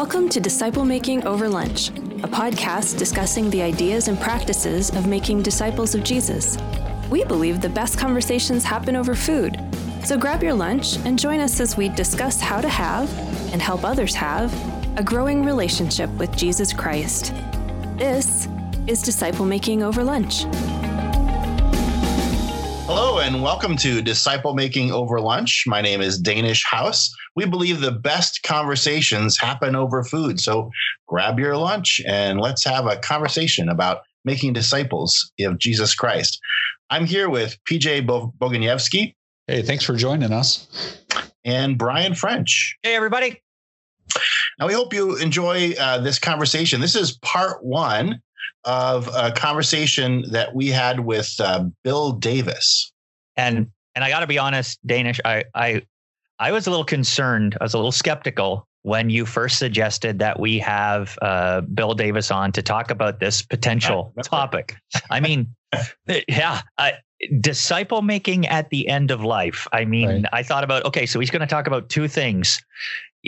Welcome to Disciple Making Over Lunch, a podcast discussing the ideas and practices of making disciples of Jesus. We believe the best conversations happen over food. So grab your lunch and join us as we discuss how to have, and help others have, a growing relationship with Jesus Christ. This is Disciple Making Over Lunch. Hello, and welcome to Disciple Making Over Lunch. My name is Danish House. We believe the best conversations happen over food. So grab your lunch and let's have a conversation about making disciples of Jesus Christ. I'm here with PJ Boguniewski. Hey, thanks for joining us. And Brian French. Hey, everybody. Now, we hope you enjoy uh, this conversation. This is part one of a conversation that we had with uh, Bill Davis. And and I got to be honest, Danish, I I I was a little concerned. I was a little skeptical when you first suggested that we have uh, Bill Davis on to talk about this potential topic. I mean, yeah, disciple making at the end of life. I mean, right. I thought about okay, so he's going to talk about two things: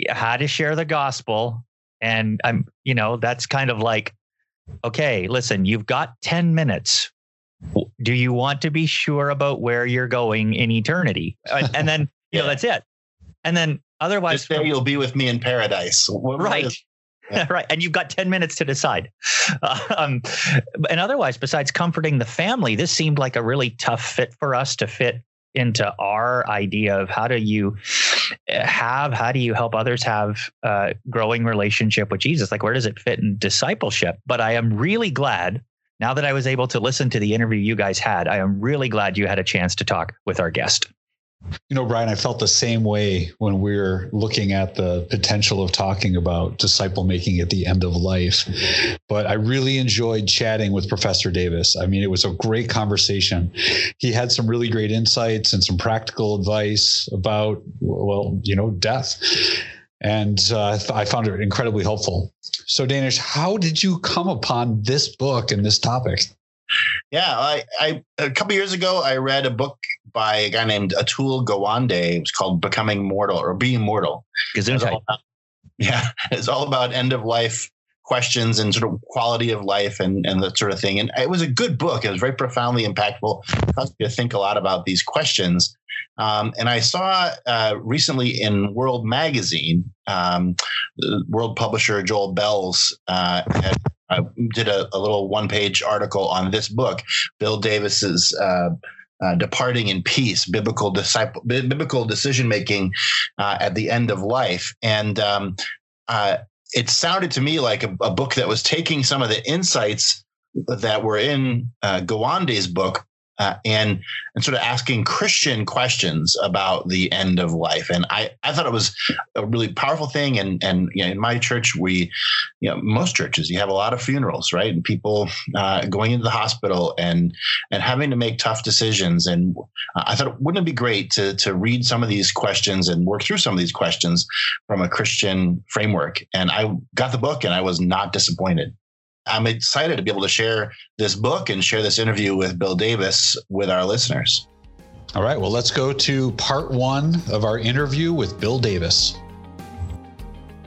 how to share the gospel, and I'm, you know, that's kind of like okay, listen, you've got 10 minutes. Do you want to be sure about where you're going in eternity? And then, you yeah. know, that's it. And then otherwise, you'll be with me in paradise. What, right. What is, yeah. right. And you've got 10 minutes to decide. Um, and otherwise, besides comforting the family, this seemed like a really tough fit for us to fit into our idea of how do you have how do you help others have a growing relationship with jesus like where does it fit in discipleship but i am really glad now that i was able to listen to the interview you guys had i am really glad you had a chance to talk with our guest you know, Brian, I felt the same way when we were looking at the potential of talking about disciple making at the end of life. But I really enjoyed chatting with Professor Davis. I mean, it was a great conversation. He had some really great insights and some practical advice about, well, you know, death. And uh, I found it incredibly helpful. So, Danish, how did you come upon this book and this topic? Yeah, I, I a couple years ago I read a book by a guy named Atul Gawande. It was called Becoming Mortal or Being Mortal. About, yeah, it's all about end of life questions and sort of quality of life and, and that sort of thing. And it was a good book. It was very profoundly impactful. It caused me to think a lot about these questions. Um, and I saw uh, recently in World Magazine, um, world publisher Joel Belz uh, had, uh, did a, a, little one page article on this book, Bill Davis's uh, uh, departing in peace, biblical disciple, biblical decision making uh, at the end of life, and um, uh, it sounded to me like a, a, book that was taking some of the insights that were in uh, Gawande's book, uh, and and sort of asking Christian questions about the end of life. And I, I thought it was a really powerful thing. And and you know, in my church, we, you know, most churches you have a lot of funerals, right? And people uh, going into the hospital and and having to make tough decisions. And I thought, wouldn't it be great to to read some of these questions and work through some of these questions from a Christian framework? And I got the book, and I was not disappointed. I'm excited to be able to share this book and share this interview with Bill Davis with our listeners. All right, well, let's go to part one of our interview with Bill Davis.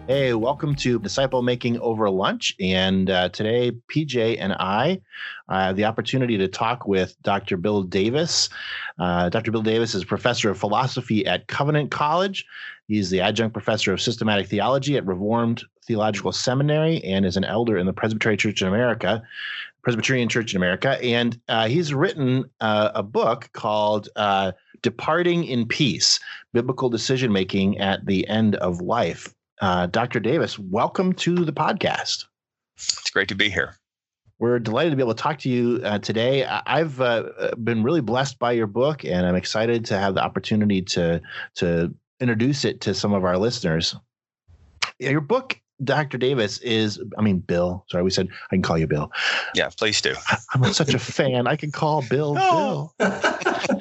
Hey, welcome to Disciple Making Over Lunch. And uh, today, PJ and I uh, have the opportunity to talk with Dr. Bill Davis. Uh, Dr. Bill Davis is professor of philosophy at Covenant College. He's the adjunct professor of systematic theology at Reformed Theological Seminary and is an elder in the Presbyterian Church in America. Presbyterian Church in America, and uh, he's written uh, a book called uh, "Departing in Peace: Biblical Decision Making at the End of Life." Uh, Dr. Davis, welcome to the podcast. It's great to be here. We're delighted to be able to talk to you uh, today. I've uh, been really blessed by your book, and I'm excited to have the opportunity to to introduce it to some of our listeners. Your book Dr. Davis is, I mean, Bill. Sorry, we said I can call you Bill. Yeah, please do. I'm such a fan. I can call Bill no. Bill.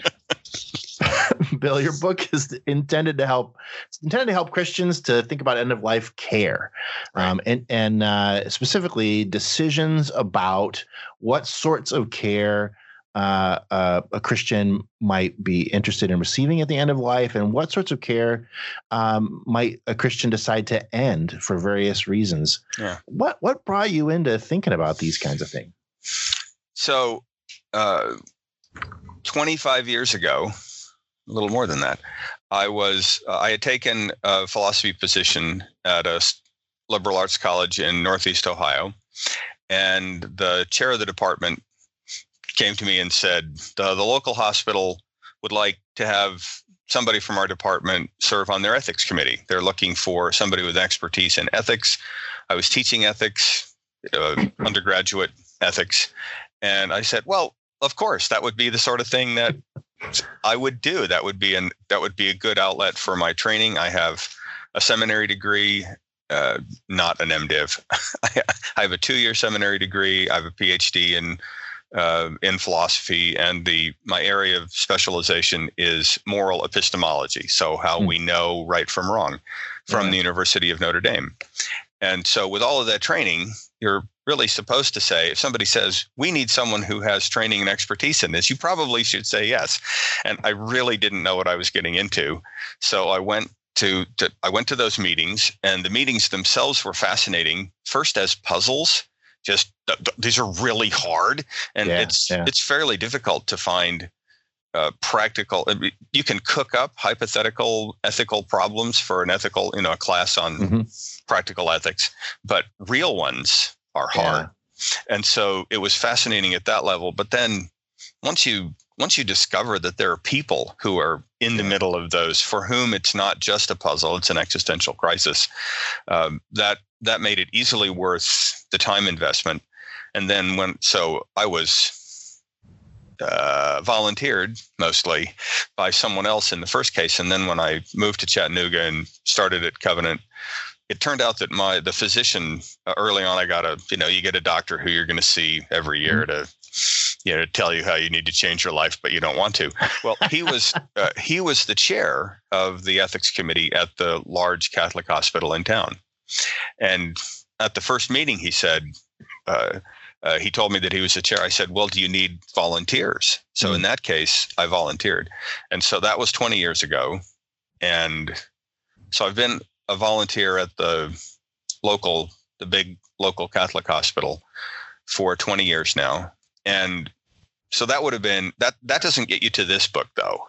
Bill, your book is intended to help intended to help Christians to think about end of life care, right. um, and and uh, specifically decisions about what sorts of care uh, uh, a Christian might be interested in receiving at the end of life, and what sorts of care um, might a Christian decide to end for various reasons? Yeah. What what brought you into thinking about these kinds of things? So, uh, 25 years ago, a little more than that, I was uh, I had taken a philosophy position at a liberal arts college in Northeast Ohio, and the chair of the department came to me and said the, the local hospital would like to have somebody from our department serve on their ethics committee. They're looking for somebody with expertise in ethics. I was teaching ethics, uh, undergraduate ethics, and I said, "Well, of course, that would be the sort of thing that I would do. That would be an that would be a good outlet for my training. I have a seminary degree, uh, not an MDiv. I have a two-year seminary degree. I have a PhD in uh, in philosophy, and the my area of specialization is moral epistemology. So how Hmm. we know right from wrong, from Yeah. the University of Notre Dame. And so, with all of that training, you're really supposed to say, if somebody says, we need someone who has training and expertise in this, you probably should say yes. And I really didn't know what I was getting into. So I went to, to I went to those meetings, and the meetings themselves were fascinating. First as puzzles, just th- th- these are really hard, and Yeah, it's yeah. it's fairly difficult to find uh, practical. I mean, You can cook up hypothetical ethical problems for an ethical, you know, a class on Mhm. practical ethics, but real ones are hard. And so it was fascinating at that level. But then once you once you discover that there are people who are in the middle of those for whom it's not just a puzzle, it's an existential crisis, um, that that made it easily worth the time investment. And then when so I was uh, volunteered mostly by someone else in the first case, and then when I moved to Chattanooga and started at Covenant, it turned out that my the physician uh, early on I got a you know you get a doctor who you're going to see every year to you know to tell you how you need to change your life but you don't want to. Well he was uh, he was the chair of the ethics committee at the large Catholic hospital in town. And at the first meeting he said uh, uh, he told me that he was the chair. I said, "Well, do you need volunteers?" So in that case, I volunteered, and so that was 20 years ago, and so I've been a volunteer at the local, the big local Catholic hospital for 20 years now, and so that would have been that. That doesn't get you to this book though.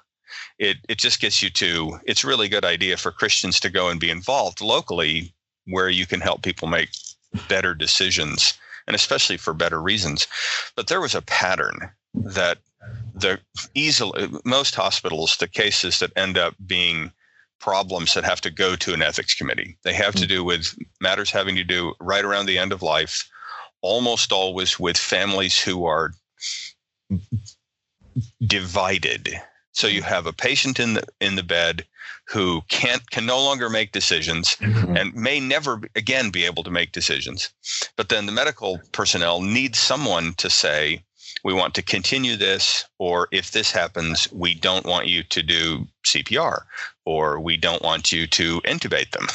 It it just gets you to. It's a really good idea for Christians to go and be involved locally, where you can help people make better decisions and especially for better reasons. But there was a pattern that the easily most hospitals, the cases that end up being problems that have to go to an ethics committee. They have to hmm. do with matters having to do right around the end of life, almost always with families who are divided. So you have a patient in the in the bed who can't can no longer make decisions Mhm. and may never again be able to make decisions. But then the medical personnel need someone to say, we want to continue this, or if this happens, we don't want you to do CPR, or we don't want you to intubate them,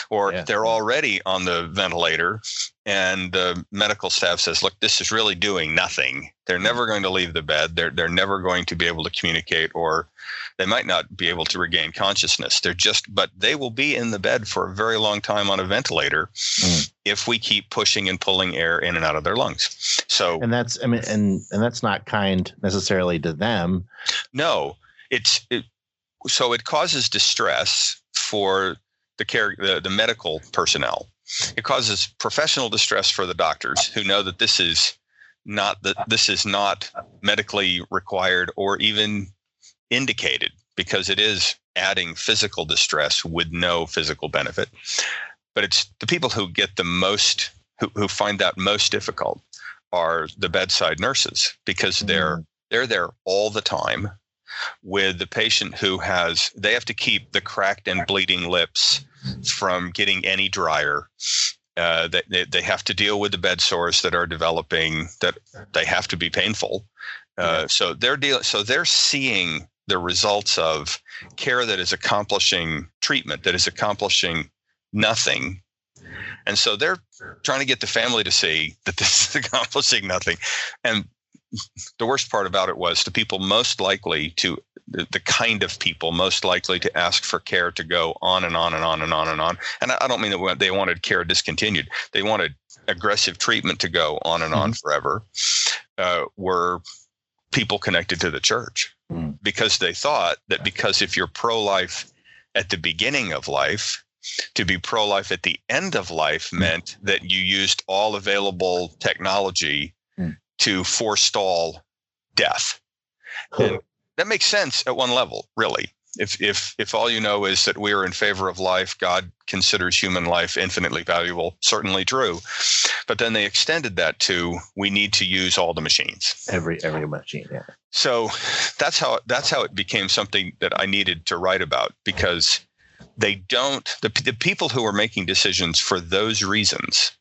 or Yeah. they're already on the ventilator and the medical staff says, look, this is really doing nothing. They're never going to leave the bed. They're, they're never going to be able to communicate, or they might not be able to regain consciousness. They're just, but they will be in the bed for a very long time on a ventilator Mm. if we keep pushing and pulling air in and out of their lungs. So and that's I mean, and and that's not kind necessarily to them. no, it's it, so it causes distress for the care the, the medical personnel. It causes professional distress for the doctors who know that this is not that this is not medically required or even indicated because it is adding physical distress with no physical benefit. But it's the people who get the most who, who find that most difficult are the bedside nurses because they're mm. they're there all the time with the patient who has they have to keep the cracked and bleeding lips from getting any drier. Uh, they, they, have to deal with the bed sores that are developing that they have to be painful. Uh, so they're dealing so they're seeing the results of care that is accomplishing treatment that is accomplishing nothing. And so they're trying to get the family to see that this is accomplishing nothing. And the worst part about it was the people most likely to the, kind of people most likely to ask for care to go on and on and on and on and on. And I, don't mean that they wanted care discontinued. They wanted aggressive treatment to go on and on mm-hmm. forever. Uh, were people connected to the church mm-hmm. because they thought that because if you're pro-life at the beginning of life, to be pro-life at the end of life mm. meant that you used all available technology. To forestall death. And that makes sense at one level, really. If if if all you know is that we are in favor of life, God considers human life infinitely valuable, certainly true. But then they extended that to we need to use all the machines. Every every machine, yeah. So that's how that's how it became something that I needed to write about because they don't the, the people who are making decisions for those reasons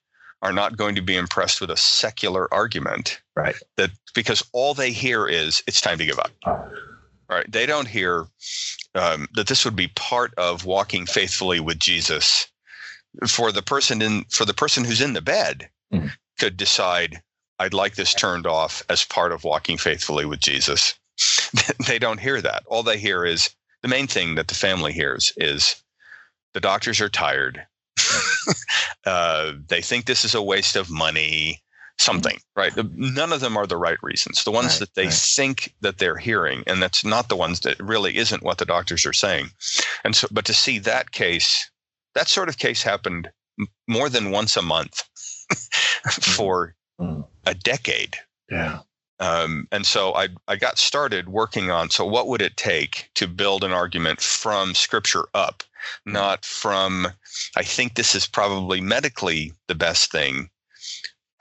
are not going to be impressed with a secular argument right. that because all they hear is it's time to give up. Right? They don't hear um, that this would be part of walking faithfully with jesus for the person in for the person who's in the bed mm. could decide i'd like this turned off as part of walking faithfully with jesus. They don't hear that. All they hear is the main thing that the family hears is the doctors are tired uh, they think this is a waste of money something right? None of them are the right reasons. The ones right, that they right. think that they're hearing and that's not the ones that really isn't what the doctors are saying. And so but to see that case that sort of case happened more than once a month for mm. a decade. Yeah um, and so I, I got started working on so what would it take to build an argument from scripture up not from i think this is probably medically the best thing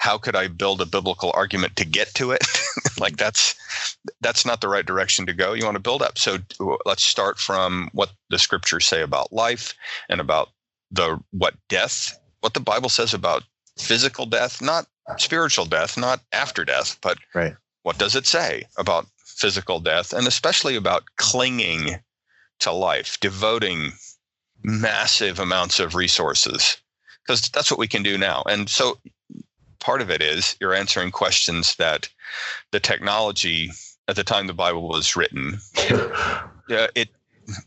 how could I build a biblical argument to get to it? like that's that's not the right direction to go. You want to build up. So let's start from what the scriptures say about life and about the what death, what the Bible says about physical death, not spiritual death, not after death, but right. What does it say about physical death and especially about clinging to life, devoting massive amounts of resources because that's what we can do now. And so part of it is you're answering questions that the technology at the time the Bible was written, yeah, uh, it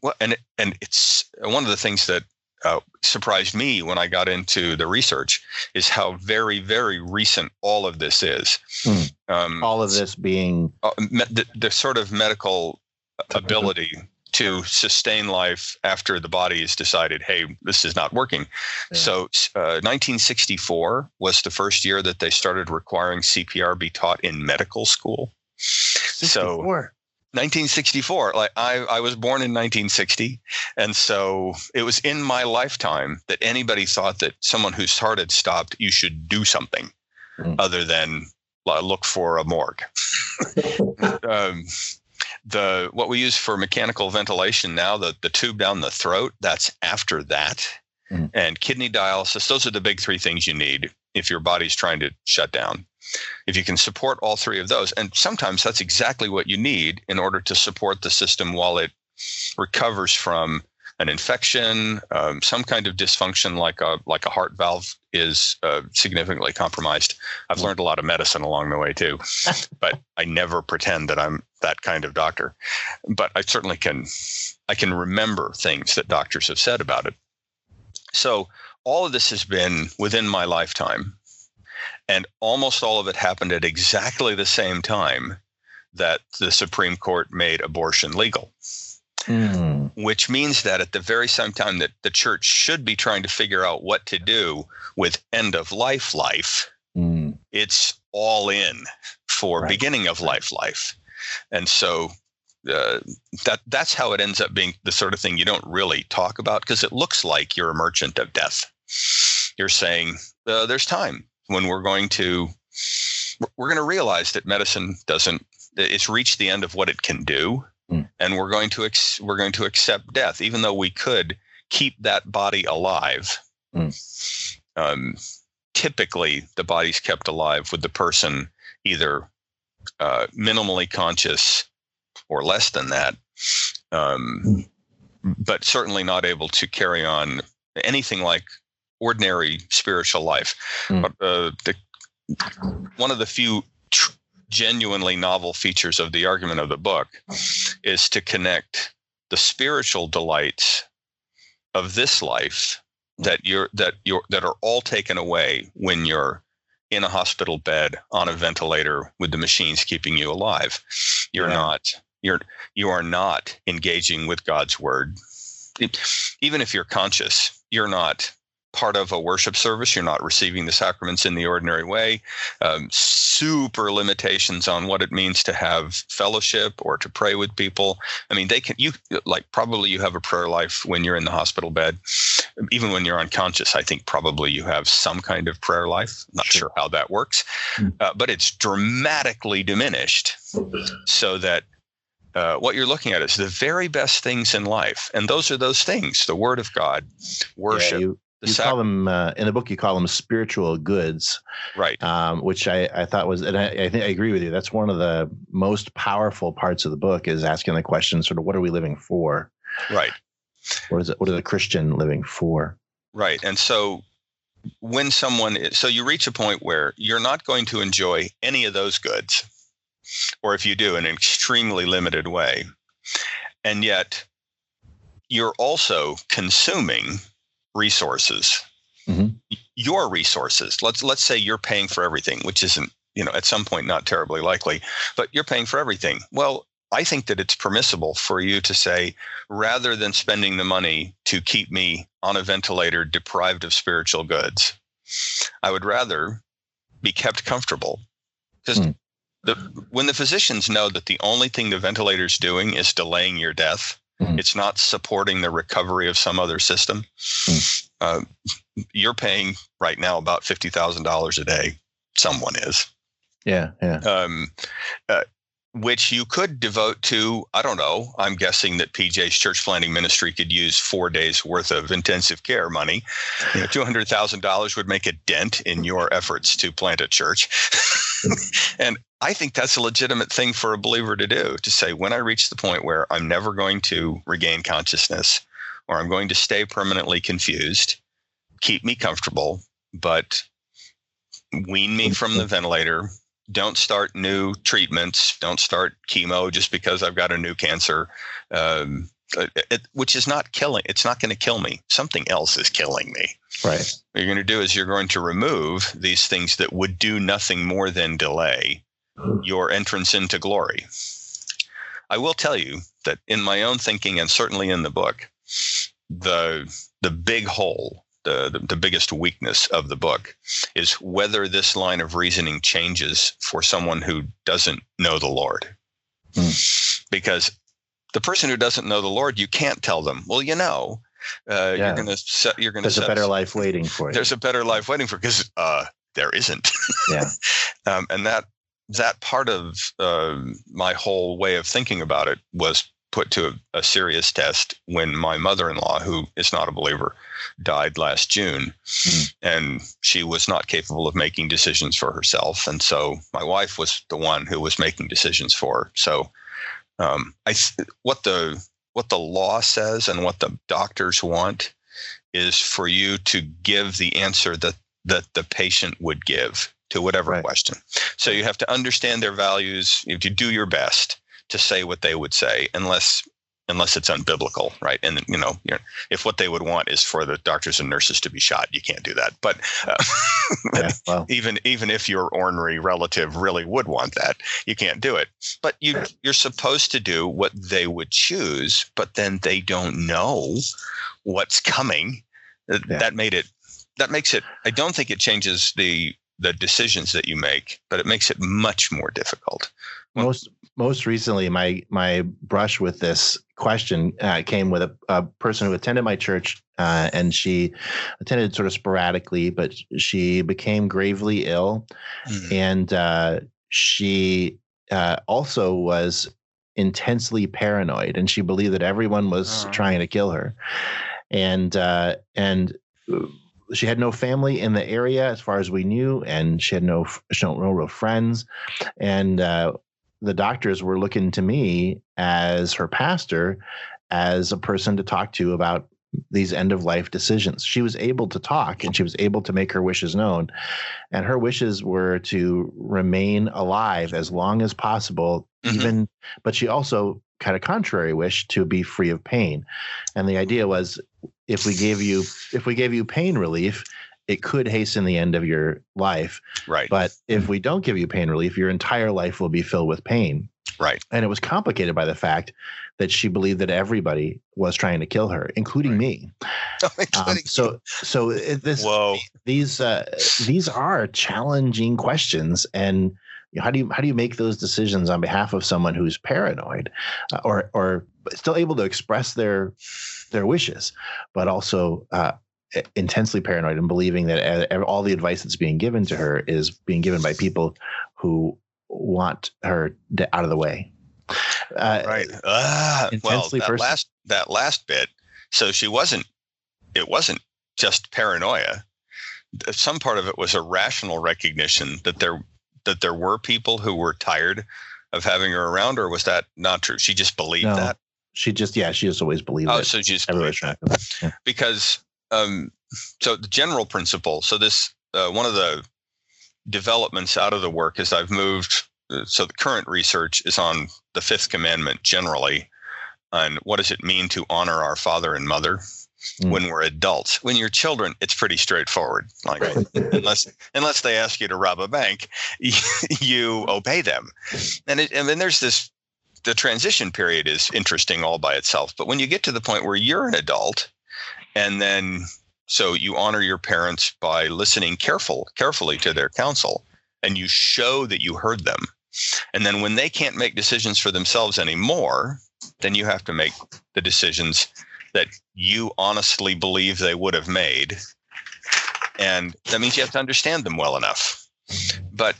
well, and and it's one of the things that uh, surprised me when I got into the research is how very very recent all of this is. Hmm. Um, all of this being uh, the, the sort of medical ability to sustain life after the body has decided, hey, this is not working. Yeah. So, uh, 1964 was the first year that they started requiring CPR be taught in medical school. 64. So, 1964 like I, I was born in 1960 and so it was in my lifetime that anybody thought that someone whose heart had stopped you should do something mm. other than uh, look for a morgue um, the what we use for mechanical ventilation now, the the tube down the throat, that's after that. Mm. And kidney dialysis, those are the big three things you need if your body's trying to shut down. If you can support all three of those, and sometimes that's exactly what you need in order to support the system while it recovers from an infection, um, some kind of dysfunction like a like a heart valve is uh, significantly compromised. I've learned a lot of medicine along the way too, but I never pretend that I'm that kind of doctor. But I certainly can I can remember things that doctors have said about it. So all of this has been within my lifetime, and almost all of it happened at exactly the same time that the Supreme Court made abortion legal. Mm. Which means that at the very same time that the church should be trying to figure out what to do with end of life life, mm. it's all in for right. beginning of life life. And so uh, that that's how it ends up being the sort of thing you don't really talk about because it looks like you're a merchant of death. You're saying uh, there's time when we're going to we're going to realize that medicine doesn't it's reached the end of what it can do Mm. And we're going to ex- we're going to accept death, even though we could keep that body alive. Mm. Um, typically, the body's kept alive with the person either uh, minimally conscious or less than that, um, mm. but certainly not able to carry on anything like ordinary spiritual life. Mm. Uh, the, one of the few tr- genuinely novel features of the argument of the book is to connect the spiritual delights of this life that you're that you're that are all taken away when you're in a hospital bed on a ventilator with the machines keeping you alive. You're yeah. not you're you are not engaging with God's word. Even if you're conscious, you're not part of a worship service. You're not receiving the sacraments in the ordinary way. Um, super limitations on what it means to have fellowship or to pray with people. I mean, they can, you like probably you have a prayer life when you're in the hospital bed. Even when you're unconscious, I think probably you have some kind of prayer life. Not sure, sure how that works, hmm. uh, but it's dramatically diminished so that uh, what you're looking at is the very best things in life, and those are those things: the Word of God, worship, yeah, you, you sac- call them uh, in the book. You call them spiritual goods, right? Um, which I, I thought was, and I, I think I agree with you. That's one of the most powerful parts of the book is asking the question, sort of, what are we living for? Right. What is it? What is a Christian living for? Right. And so, when someone, so you reach a point where you're not going to enjoy any of those goods, or if you do, in an extremely limited way, and yet you're also consuming resources mm-hmm. your resources let's let's say you're paying for everything which isn't you know at some point not terribly likely but you're paying for everything well i think that it's permissible for you to say rather than spending the money to keep me on a ventilator deprived of spiritual goods i would rather be kept comfortable because mm. the, when the physicians know that the only thing the ventilator's doing is delaying your death Mm. It's not supporting the recovery of some other system. Mm. Uh, you're paying right now about fifty thousand dollars a day. Someone is. Yeah, yeah. Um, uh, which you could devote to, I don't know, I'm guessing that PJ's church planting ministry could use four days worth of intensive care money. You know, $200,000 would make a dent in your efforts to plant a church. and I think that's a legitimate thing for a believer to do to say, when I reach the point where I'm never going to regain consciousness or I'm going to stay permanently confused, keep me comfortable, but wean me from the ventilator. Don't start new treatments. Don't start chemo just because I've got a new cancer. Um, it, which is not killing it's not going to kill me something else is killing me right what you're going to do is you're going to remove these things that would do nothing more than delay your entrance into glory. I will tell you that in my own thinking and certainly in the book, the the big hole, the, the, the biggest weakness of the book is whether this line of reasoning changes for someone who doesn't know the Lord. Mm. Because the person who doesn't know the Lord, you can't tell them, well, you know, uh, yeah. you're going to set, you're going to There's a better life waiting for you. There's a better life waiting for because uh, there isn't. Yeah. um, and that that part of uh, my whole way of thinking about it was put to a, a, serious test when my mother-in-law who is not a believer died last june mm. and she was not capable of making decisions for herself and so my wife was the one who was making decisions for her so um, I th- what the what the law says and what the doctors want is for you to give the answer that that the patient would give to whatever right. question. So you have to understand their values. You have to do your best to say what they would say, unless unless it's unbiblical, right? And you know, if what they would want is for the doctors and nurses to be shot, you can't do that. But uh, yeah, well. even even if your ornery relative really would want that, you can't do it. But you you're supposed to do what they would choose, but then they don't know what's coming. Yeah. That made it. That makes it. I don't think it changes the the decisions that you make, but it makes it much more difficult. most most recently, my my brush with this question uh, came with a, a, person who attended my church, uh, and she attended sort of sporadically, but she became gravely ill, mm-hmm. and uh, she uh, also was intensely paranoid, and she believed that everyone was uh-huh. trying to kill her, and uh, and she had no family in the area as far as we knew, and she had no no, no real friends. And uh, the doctors were looking to me as her pastor, as a person to talk to about these end of life decisions. She was able to talk and she was able to make her wishes known. And her wishes were to remain alive as long as possible, mm-hmm. even, but she also had a contrary wish to be free of pain. And the idea was if we gave you if we gave you pain relief, it could hasten the end of your life. Right. But if we don't give you pain relief, your entire life will be filled with pain. Right. And it was complicated by the fact that she believed that everybody was trying to kill her, including right. me. um, so, so this, Whoa. these, uh, these are challenging questions, and you know, how do you how do you make those decisions on behalf of someone who's paranoid, uh, or or still able to express their their wishes, but also uh, intensely paranoid and believing that all the advice that's being given to her is being given by people who want her out of the way. Uh, right. Uh, well, that person. last that last bit. So she wasn't. It wasn't just paranoia. Some part of it was a rational recognition that there that there were people who were tired of having her around, or was that not true? She just believed no, that. She just yeah, she just always believed. Oh, so she just believed that. Yeah. Because um, so the general principle. So this uh, one of the developments out of the work is I've moved. Uh, so the current research is on the fifth commandment generally, and what does it mean to honor our father and mother mm. when we're adults. When you're children, it's pretty straightforward. Like unless unless they ask you to rob a bank, you obey them. And it, and then there's this. The transition period is interesting all by itself, but when you get to the point where you're an adult, and then so you honor your parents by listening careful, carefully to their counsel, and you show that you heard them. And then when they can't make decisions for themselves anymore, then you have to make the decisions that you honestly believe they would have made. And that means you have to understand them well enough. But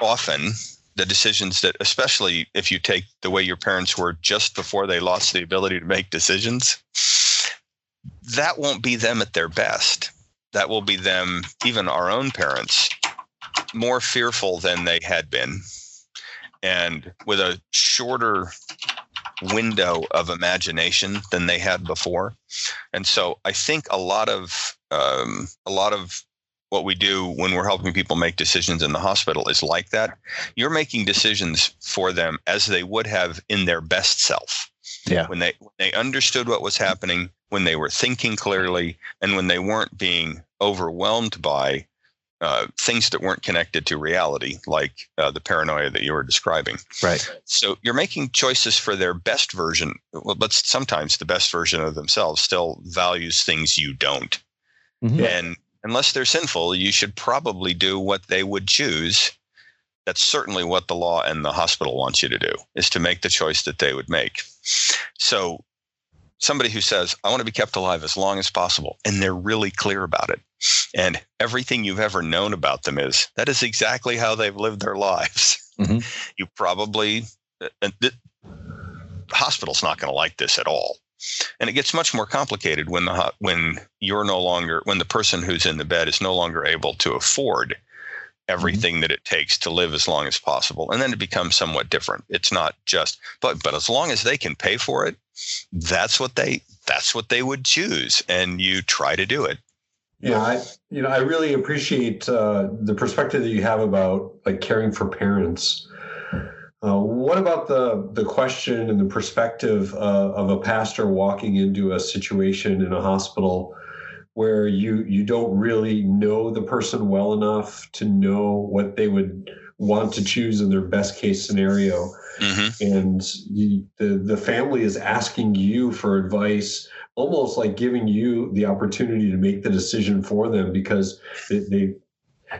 often, the decisions that, especially if you take the way your parents were just before they lost the ability to make decisions, that won't be them at their best. That will be them, even our own parents, more fearful than they had been. And with a shorter window of imagination than they had before. And so I think a lot of um, a lot of what we do when we're helping people make decisions in the hospital is like that. You're making decisions for them as they would have in their best self. Yeah. When they when they understood what was happening, when they were thinking clearly, and when they weren't being overwhelmed by uh, things that weren't connected to reality, like uh, the paranoia that you were describing. Right. So you're making choices for their best version, but sometimes the best version of themselves still values things you don't. Mm-hmm. And unless they're sinful, you should probably do what they would choose. That's certainly what the law and the hospital wants you to do, is to make the choice that they would make. So somebody who says, I want to be kept alive as long as possible, and they're really clear about it. And everything you've ever known about them is that is exactly how they've lived their lives. Mm-hmm. You probably, uh, and the hospital's not going to like this at all. And it gets much more complicated when the when you're no longer when the person who's in the bed is no longer able to afford everything mm-hmm. that it takes to live as long as possible. And then it becomes somewhat different. It's not just but but as long as they can pay for it, that's what they that's what they would choose and you try to do it yeah i you know i really appreciate uh, the perspective that you have about like caring for parents uh, what about the the question and the perspective uh, of a pastor walking into a situation in a hospital where you you don't really know the person well enough to know what they would want to choose in their best case scenario mm-hmm. and the the family is asking you for advice almost like giving you the opportunity to make the decision for them because they, they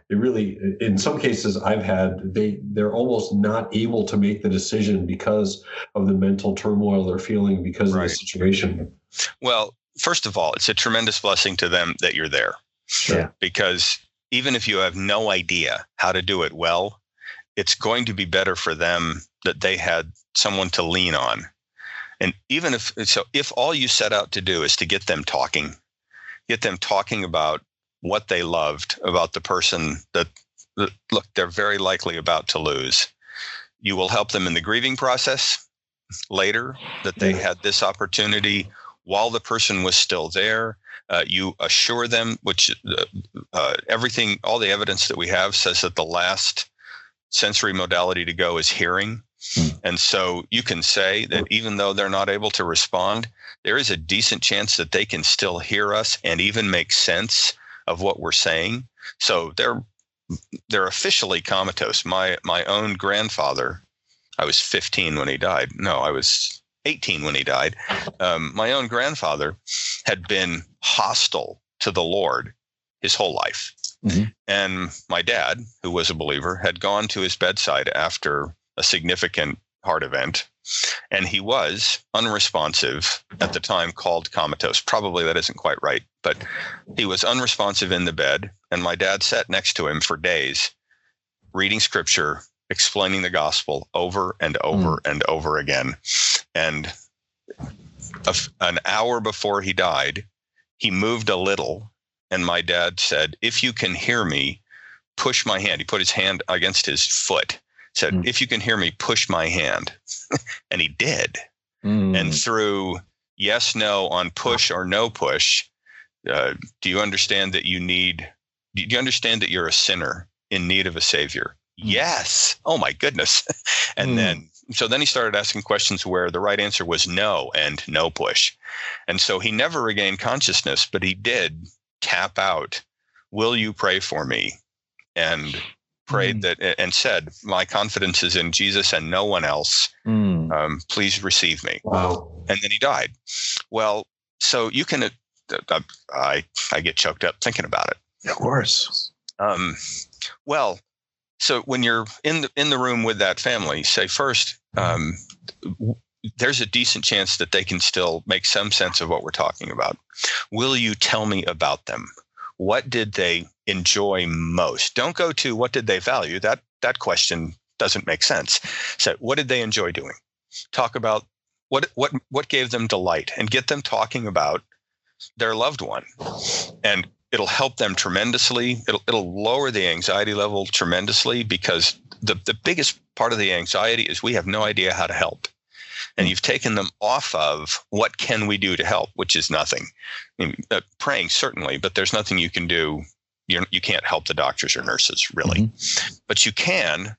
they really in some cases i've had they they're almost not able to make the decision because of the mental turmoil they're feeling because right. of the situation well first of all it's a tremendous blessing to them that you're there sure. because even if you have no idea how to do it well it's going to be better for them that they had someone to lean on. And even if so, if all you set out to do is to get them talking, get them talking about what they loved about the person that, that look they're very likely about to lose, you will help them in the grieving process later that they had this opportunity while the person was still there. Uh, you assure them, which uh, uh, everything, all the evidence that we have says that the last sensory modality to go is hearing. Hmm. And so you can say that even though they're not able to respond, there is a decent chance that they can still hear us and even make sense of what we're saying. So they're they're officially comatose. My my own grandfather, I was 15 when he died. No, I was 18 when he died. Um, my own grandfather had been hostile to the Lord his whole life. Mm-hmm. And my dad, who was a believer, had gone to his bedside after a significant heart event. And he was unresponsive at the time, called comatose. Probably that isn't quite right, but he was unresponsive in the bed. And my dad sat next to him for days, reading scripture, explaining the gospel over and over mm. and over again. And a, an hour before he died, he moved a little. And my dad said, If you can hear me, push my hand. He put his hand against his foot said, mm. if you can hear me, push my hand. and he did. Mm. And through yes, no on push or no push, uh, do you understand that you need, do you understand that you're a sinner in need of a savior? Mm. Yes. Oh my goodness. and mm. then, so then he started asking questions where the right answer was no and no push. And so he never regained consciousness, but he did tap out, Will you pray for me? And prayed mm. that and said, "My confidence is in Jesus and no one else. Mm. Um, please receive me." Wow! And then he died. Well, so you can. Uh, uh, I I get choked up thinking about it. Of course. Um, well, so when you're in the in the room with that family, say first, um, there's a decent chance that they can still make some sense of what we're talking about. Will you tell me about them? What did they enjoy most? Don't go to what did they value. That that question doesn't make sense. So what did they enjoy doing? Talk about what what what gave them delight and get them talking about their loved one. And it'll help them tremendously. It'll it'll lower the anxiety level tremendously because the, the biggest part of the anxiety is we have no idea how to help and you've taken them off of what can we do to help, which is nothing. I mean, uh, praying certainly, but there's nothing you can do. You're, you can't help the doctors or nurses really, mm-hmm. but you can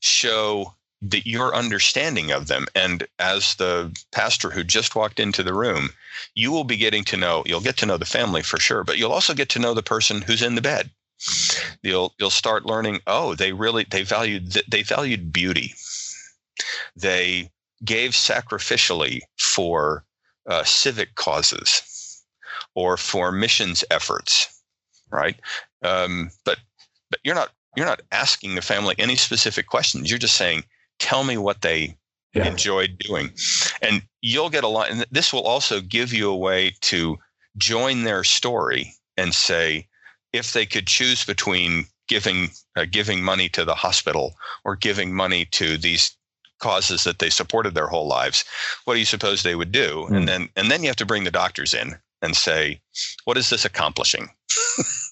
show that your understanding of them. And as the pastor who just walked into the room, you will be getting to know. You'll get to know the family for sure, but you'll also get to know the person who's in the bed. You'll you'll start learning. Oh, they really they valued they valued beauty. They gave sacrificially for uh, civic causes or for missions efforts, right? Um, but but you're not you're not asking the family any specific questions. You're just saying, "Tell me what they yeah. enjoyed doing," and you'll get a lot. And this will also give you a way to join their story and say, if they could choose between giving uh, giving money to the hospital or giving money to these causes that they supported their whole lives, what do you suppose they would do? Mm. And hmm. then and then you have to bring the doctors in and say, what is this accomplishing?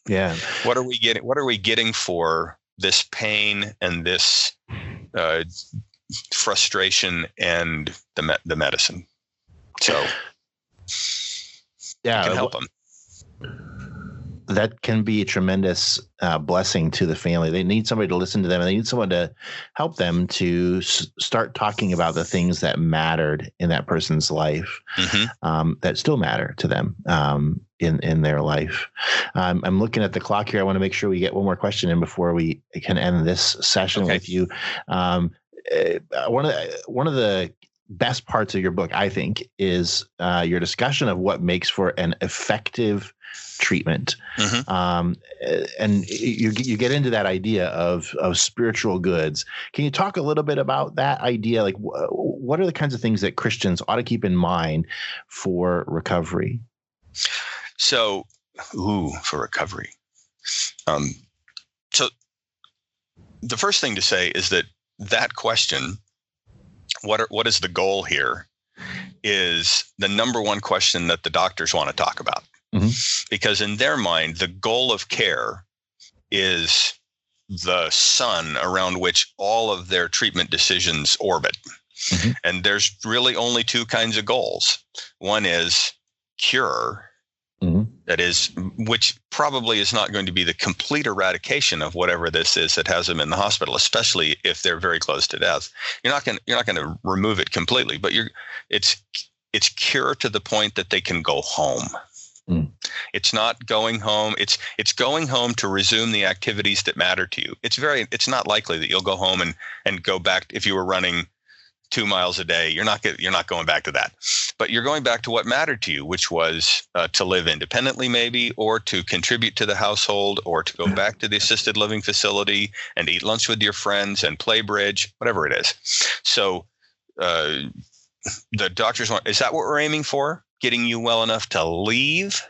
yeah. What are we getting? What are we getting for this pain and this uh, frustration and the me- the medicine? So yeah, can help them that can be a tremendous uh, blessing to the family. They need somebody to listen to them, and they need someone to help them to s- start talking about the things that mattered in that person's life, mm-hmm. um, that still matter to them um, in in their life. Um, I'm looking at the clock here. I want to make sure we get one more question in before we can end this session okay. with you. Um, uh, one of the, one of the best parts of your book, I think, is uh, your discussion of what makes for an effective treatment. Mm-hmm. Um, and you, you get into that idea of, of spiritual goods. Can you talk a little bit about that idea? Like, what are the kinds of things that Christians ought to keep in mind for recovery? So, ooh, for recovery. Um, so, the first thing to say is that that question, what are, what is the goal here, is the number one question that the doctors want to talk about. Mm-hmm. Because in their mind, the goal of care is the sun around which all of their treatment decisions orbit. Mm-hmm. And there's really only two kinds of goals. One is cure, mm-hmm. That is, which probably is not going to be the complete eradication of whatever this is that has them in the hospital, especially if they're very close to death. You're not going you're not going to remove it completely, but you're it's it's cure to the point that they can go home. Mm. It's not going home. It's it's going home to resume the activities that matter to you. It's very it's not likely that you'll go home and and go back if you were running two miles a day. You're not get, you're not going back to that, but you're going back to what mattered to you, which was uh, to live independently, maybe, or to contribute to the household, or to go back to the assisted living facility and eat lunch with your friends and play bridge, whatever it is. So. Uh, the doctors want is that what we're aiming for getting you well enough to leave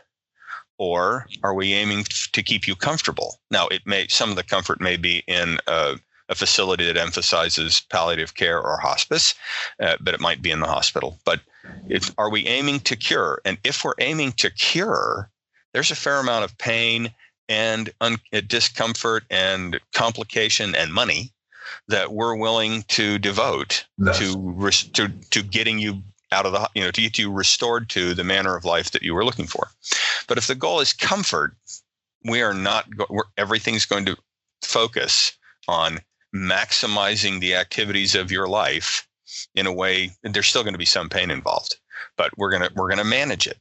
or are we aiming to keep you comfortable now it may some of the comfort may be in a, a facility that emphasizes palliative care or hospice uh, but it might be in the hospital. But if are we aiming to cure? And if we're aiming to cure there's a fair amount of pain and un- discomfort and complication and money that we're willing to devote to to to getting you out of the you know to get you restored to the manner of life that you were looking for. But if the goal is comfort we are not we're, everything's going to focus on maximizing the activities of your life in a way there's still going to be some pain involved but we're going to we're going to manage it.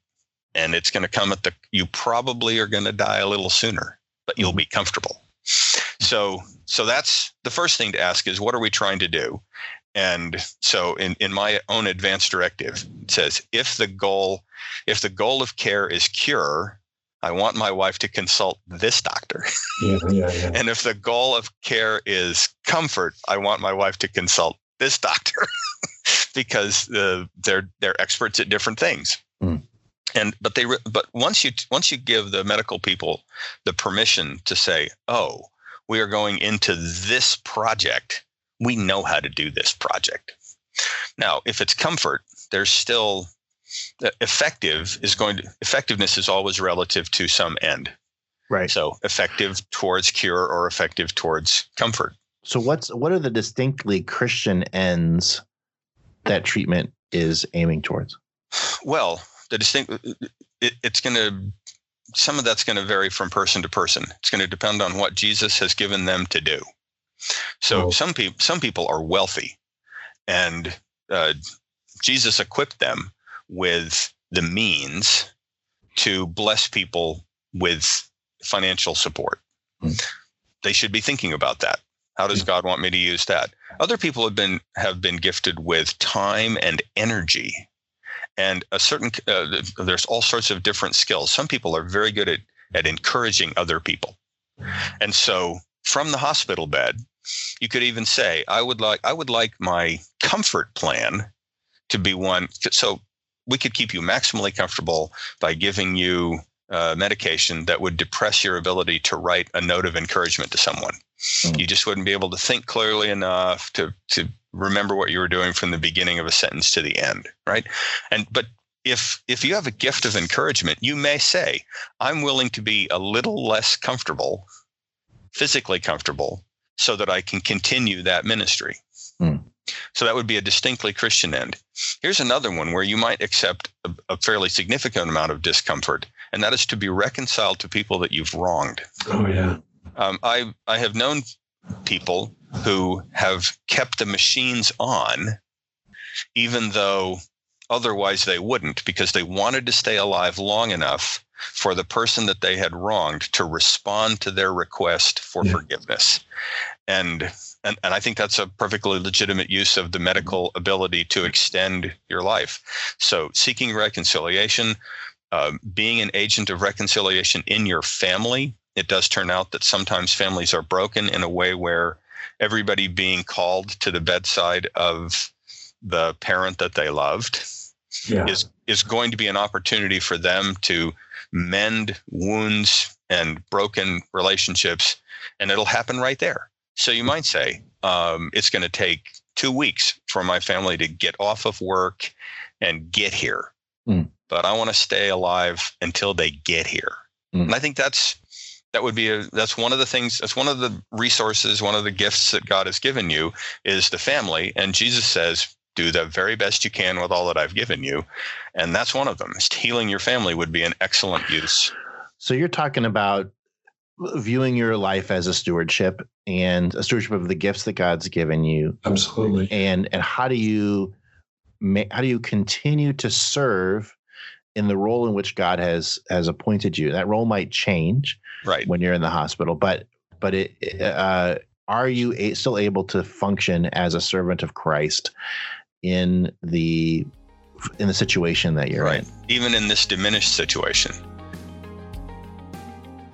And it's going to come at the you probably are going to die a little sooner but you'll be mm-hmm. comfortable. So so that's the first thing to ask is what are we trying to do? And so in, in my own advanced directive it says if the goal if the goal of care is cure i want my wife to consult this doctor yeah, yeah, yeah. and if the goal of care is comfort i want my wife to consult this doctor because uh, they're they're experts at different things mm. and but they but once you once you give the medical people the permission to say oh we are going into this project we know how to do this project. Now, if it's comfort, there's still effective is going to effectiveness is always relative to some end. Right. So effective towards cure or effective towards comfort. So what's what are the distinctly Christian ends that treatment is aiming towards? Well, the distinct it, it's going to some of that's going to vary from person to person. It's going to depend on what Jesus has given them to do. So oh. some people some people are wealthy, and uh, Jesus equipped them with the means to bless people with financial support. Mm. They should be thinking about that. How does God want me to use that? Other people have been have been gifted with time and energy, and a certain uh, there's all sorts of different skills. Some people are very good at at encouraging other people, and so from the hospital bed, you could even say, I would like I would like my comfort plan to be one so we could keep you maximally comfortable by giving you uh, medication that would depress your ability to write a note of encouragement to someone. Mm-hmm. You just wouldn't be able to think clearly enough to to remember what you were doing from the beginning of a sentence to the end, right? And but if if you have a gift of encouragement, you may say, "I'm willing to be a little less comfortable physically comfortable so that I can continue that ministry. Hmm. So that would be a distinctly Christian end. Here's another one where you might accept a, a, fairly significant amount of discomfort, and that is to be reconciled to people that you've wronged. Oh yeah. Um, I I have known people who have kept the machines on, even though otherwise they wouldn't, because they wanted to stay alive long enough for the person that they had wronged to respond to their request for yeah. forgiveness. And, and and I think that's a perfectly legitimate use of the medical ability to extend your life. So seeking reconciliation, uh, being an agent of reconciliation in your family. It does turn out that sometimes families are broken in a way where everybody being called to the bedside of the parent that they loved yeah. is is going to be an opportunity for them to mend wounds and broken relationships, and it'll happen right there. So you might say, um, it's going to take two weeks for my family to get off of work and get here. Mm. But I want to stay alive until they get here. Mm. And I think that's that would be a that's one of the things that's one of the resources one of the gifts that god has given you is the family and jesus says do the very best you can with all that I've given you. And that's one of them. Healing your family would be an excellent use. So you're talking about viewing your life as a stewardship and a stewardship of the gifts that God's given you. Absolutely. And and how do you how do you continue to serve in the role in which God has has appointed you? That role might change right when you're in the hospital, but but it uh, are you a, still able to function as a servant of Christ in the in the situation that you're right. in? Even in this diminished situation.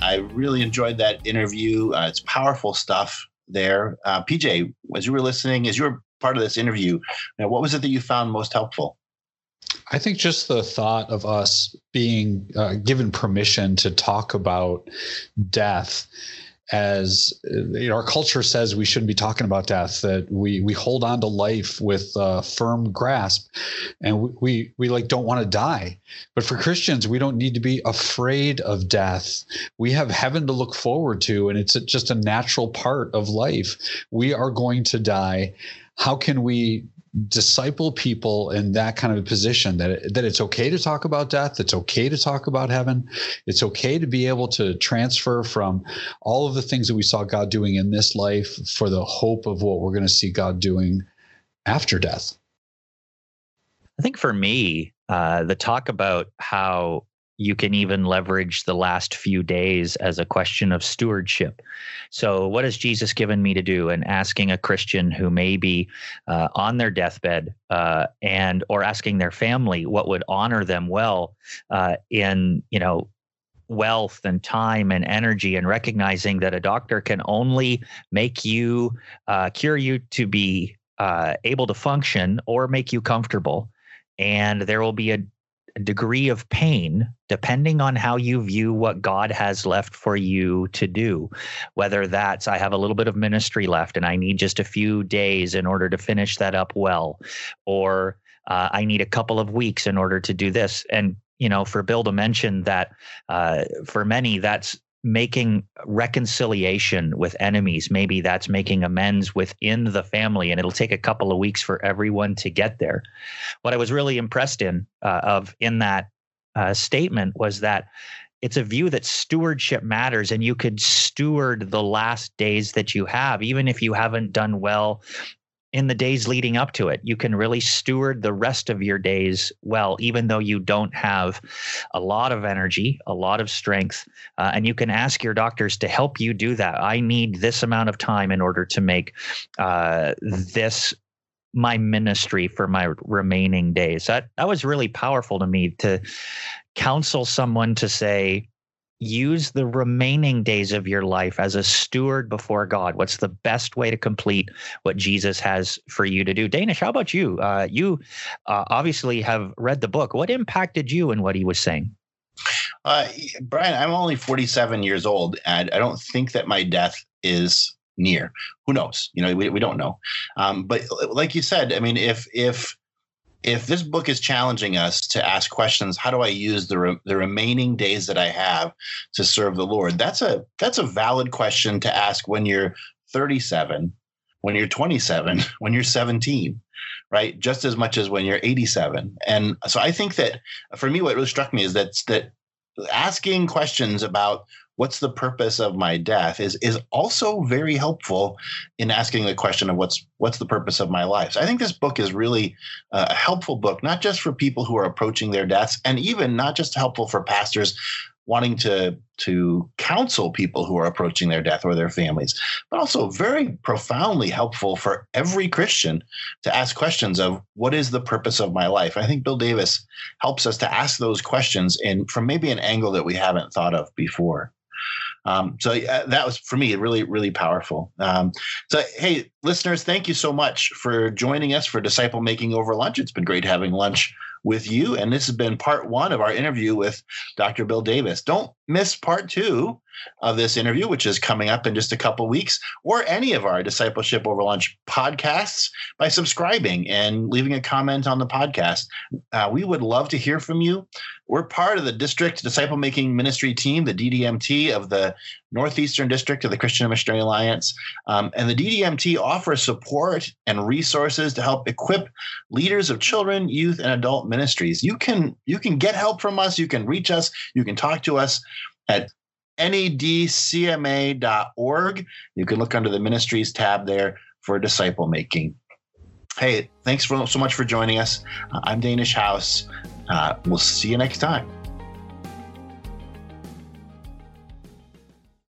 I really enjoyed that interview. Uh, it's powerful stuff there. Uh, PJ, as you were listening, as you were part of this interview, now, what was it that you found most helpful? I think just the thought of us being uh, given permission to talk about death as you know, our culture says we shouldn't be talking about death that we we hold on to life with a firm grasp. And we we, we like don't want to die. But for christians we don't need to be afraid of death. We have heaven to look forward to and it's just a natural part of life. We are going to die. How can we disciple people in that kind of a position that it, that it's okay to talk about death it's okay to talk about heaven it's okay to be able to transfer from all of the things that we saw God doing in this life for the hope of what we're going to see God doing after death. I think for me, uh, the talk about how you can even leverage the last few days as a question of stewardship. So, what has Jesus given me to do? And asking a Christian who may be uh, on their deathbed uh, and or asking their family what would honor them well uh, in you know wealth and time and energy and recognizing that a doctor can only make you uh, cure you to be uh, able to function or make you comfortable and there will be a degree of pain depending on how you view what God has left for you to do. Whether that's I have a little bit of ministry left and I need just a few days in order to finish that up well, or uh, I need a couple of weeks in order to do this. And you know, for Bill to mention that uh, for many that's making reconciliation with enemies. Maybe that's making amends within the family, and it'll take a couple of weeks for everyone to get there. What I was really impressed in uh, of in that uh, statement was that it's a view that stewardship matters, and you could steward the last days that you have, even if you haven't done well in the days leading up to it. You can really steward the rest of your days well, even though you don't have a lot of energy, a lot of strength. Uh, and you can ask your doctors to help you do that. I need this amount of time in order to make uh, this my ministry for my remaining days. That that was really powerful to me to counsel someone to say, use the remaining days of your life as a steward before God. What's the best way to complete what Jesus has for you to do? Danish, how about you? Uh, you uh, obviously have read the book. What impacted you in what he was saying? Uh, Brian, I'm only 47 years old, and I don't think that my death is near. Who knows? You know, we, we don't know. Um, but like you said, I mean, if if if this book is challenging us to ask questions, how do I use the re- the remaining days that I have to serve the Lord? That's a that's a valid question to ask when you're 37, when you're 27, when you're 17, right? Just as much as when you're 87. And so I think that for me, what really struck me is that that asking questions about what's the purpose of my death is is also very helpful in asking the question of what's what's the purpose of my life. So I think this book is really uh, a helpful book, not just for people who are approaching their deaths, and even not just helpful for pastors wanting to to counsel people who are approaching their death or their families, but also very profoundly helpful for every Christian to ask questions of what is the purpose of my life. I think Bill Davis helps us to ask those questions in from maybe an angle that we haven't thought of before. Um, so uh, that was for me really, really powerful. Um, so, hey, listeners, thank you so much for joining us for Disciple Making Over Lunch. It's been great having lunch with you. And this has been part one of our interview with Dr. Bill Davis. Don't miss part two of this interview, which is coming up in just a couple weeks, or any of our Discipleship Over Lunch podcasts by subscribing and leaving a comment on the podcast. Uh, we would love to hear from you. We're part of the district disciple making ministry team, the DDMT of the Northeastern District of the Christian Missionary Alliance. Um, and the DDMT offers support and resources to help equip leaders of children, youth, and adult ministries. You can you can get help from us. You can reach us. You can talk to us at nedcma.org. You can look under the ministries tab there for disciple making. Hey, thanks for, so much for joining us. I'm Danish House. Uh, we'll see you next time.